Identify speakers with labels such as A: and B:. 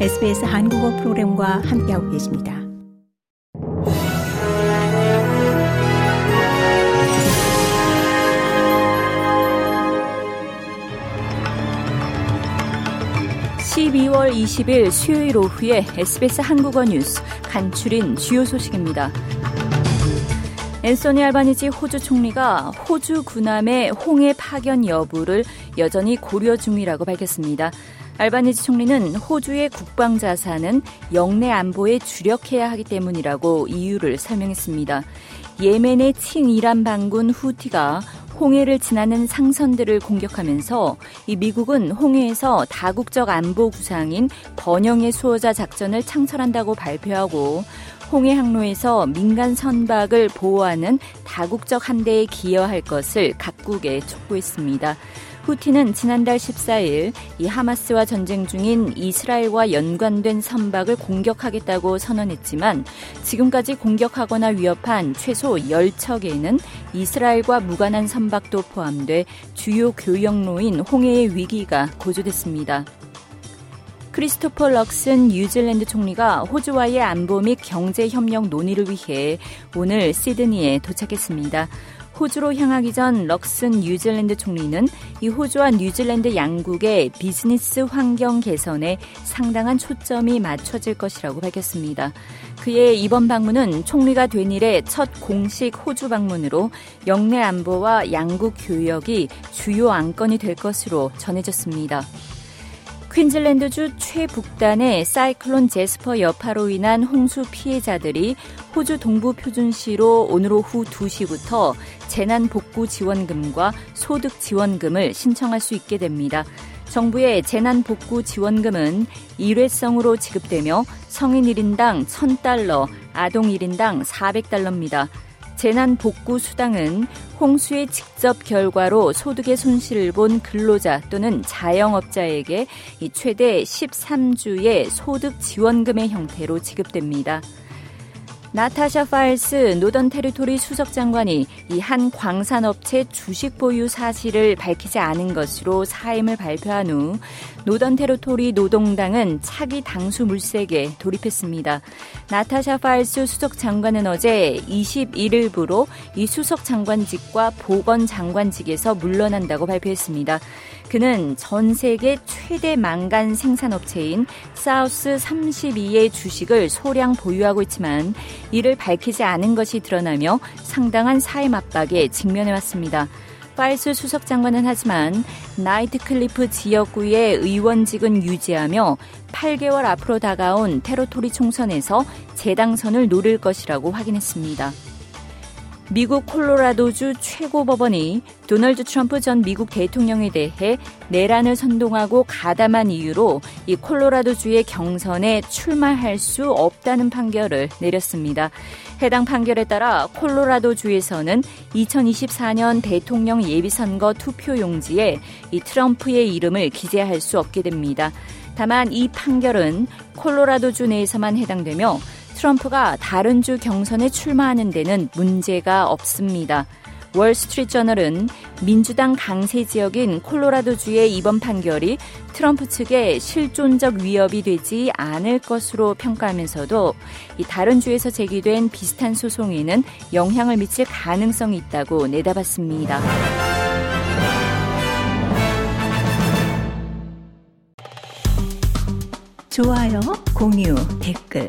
A: SBS 한국어 프로그램과 함께하고 계십니다.
B: (12월 20일) 수요일 오후에 SBS 한국어 뉴스 간추린 주요 소식입니다. 앤소니 알바니지 호주 총리가 호주 군함의 홍해 파견 여부를 여전히 고려 중이라고 밝혔습니다. 알바니지 총리는 호주의 국방 자산은 영내 안보에 주력해야 하기 때문이라고 이유를 설명했습니다. 예멘의 친이란 반군 후티가 홍해를 지나는 상선들을 공격하면서 이 미국은 홍해에서 다국적 안보 구상인 번영의 수호자 작전을 창설한다고 발표하고 홍해 항로에서 민간 선박을 보호하는 다국적 함대에 기여할 것을 각국에 촉구했습니다. 후티는 지난달 14일 이 하마스와 전쟁 중인 이스라엘과 연관된 선박을 공격하겠다고 선언했지만 지금까지 공격하거나 위협한 최소 10척에는 이스라엘과 무관한 선박도 포함돼 주요 교역로인 홍해의 위기가 고조됐습니다. 크리스토퍼 럭슨 뉴질랜드 총리가 호주와의 안보 및 경제 협력 논의를 위해 오늘 시드니에 도착했습니다. 호주로 향하기 전 럭슨 뉴질랜드 총리는 이 호주와 뉴질랜드 양국의 비즈니스 환경 개선에 상당한 초점이 맞춰질 것이라고 밝혔습니다. 그의 이번 방문은 총리가 된 이래 첫 공식 호주 방문으로 영내 안보와 양국 교역이 주요 안건이 될 것으로 전해졌습니다. 퀸즐랜드주 최북단의 사이클론 제스퍼 여파로 인한 홍수 피해자들이 호주 동부 표준시로 오늘 오후 2시부터 재난 복구 지원금과 소득 지원금을 신청할 수 있게 됩니다. 정부의 재난 복구 지원금은 일회성으로 지급되며 성인 1인당 1000달러, 아동 1인당 400달러입니다. 재난 복구 수당은 홍수의 직접 결과로 소득의 손실을 본 근로자 또는 자영업자에게 최대 13주의 소득 지원금의 형태로 지급됩니다. 나타샤 파일스 노던 테리토리 수석 장관이 이 한 광산업체 주식 보유 사실을 밝히지 않은 것으로 사임을 발표한 후 노던 테리토리 노동당은 차기 당수 물색에 돌입했습니다. 나타샤 파일스 수석 장관은 어제 21일부로 이 수석 장관직과 보건 장관직에서 물러난다고 발표했습니다. 그는 전 세계 최대 망간 생산업체인 사우스 32의 주식을 소량 보유하고 있지만 이를 밝히지 않은 것이 드러나며 상당한 사임 압박에 직면해 왔습니다. 파일스 수석 장관은 하지만 나이트클리프 지역구의 의원직은 유지하며 8개월 앞으로 다가온 테러토리 총선에서 재당선을 노릴 것이라고 확인했습니다. 미국 콜로라도주 최고법원이 도널드 트럼프 전 미국 대통령에 대해 내란을 선동하고 가담한 이유로 이 콜로라도주의 경선에 출마할 수 없다는 판결을 내렸습니다. 해당 판결에 따라 콜로라도주에서는 2024년 대통령 예비선거 투표 용지에 이 트럼프의 이름을 기재할 수 없게 됩니다. 다만 이 판결은 콜로라도주 내에서만 해당되며 트럼프가 다른 주 경선에 출마하는 데는 문제가 없습니다. 월스트리트 저널은 민주당 강세 지역인 콜로라도주의 이번 판결이 트럼프 측에 실존적 위협이 되지 않을 것으로 평가하면서도 다른 주에서 제기된 비슷한 소송에는 영향을 미칠 가능성이 있다고 내다봤습니다.
A: 좋아요, 공유, 댓글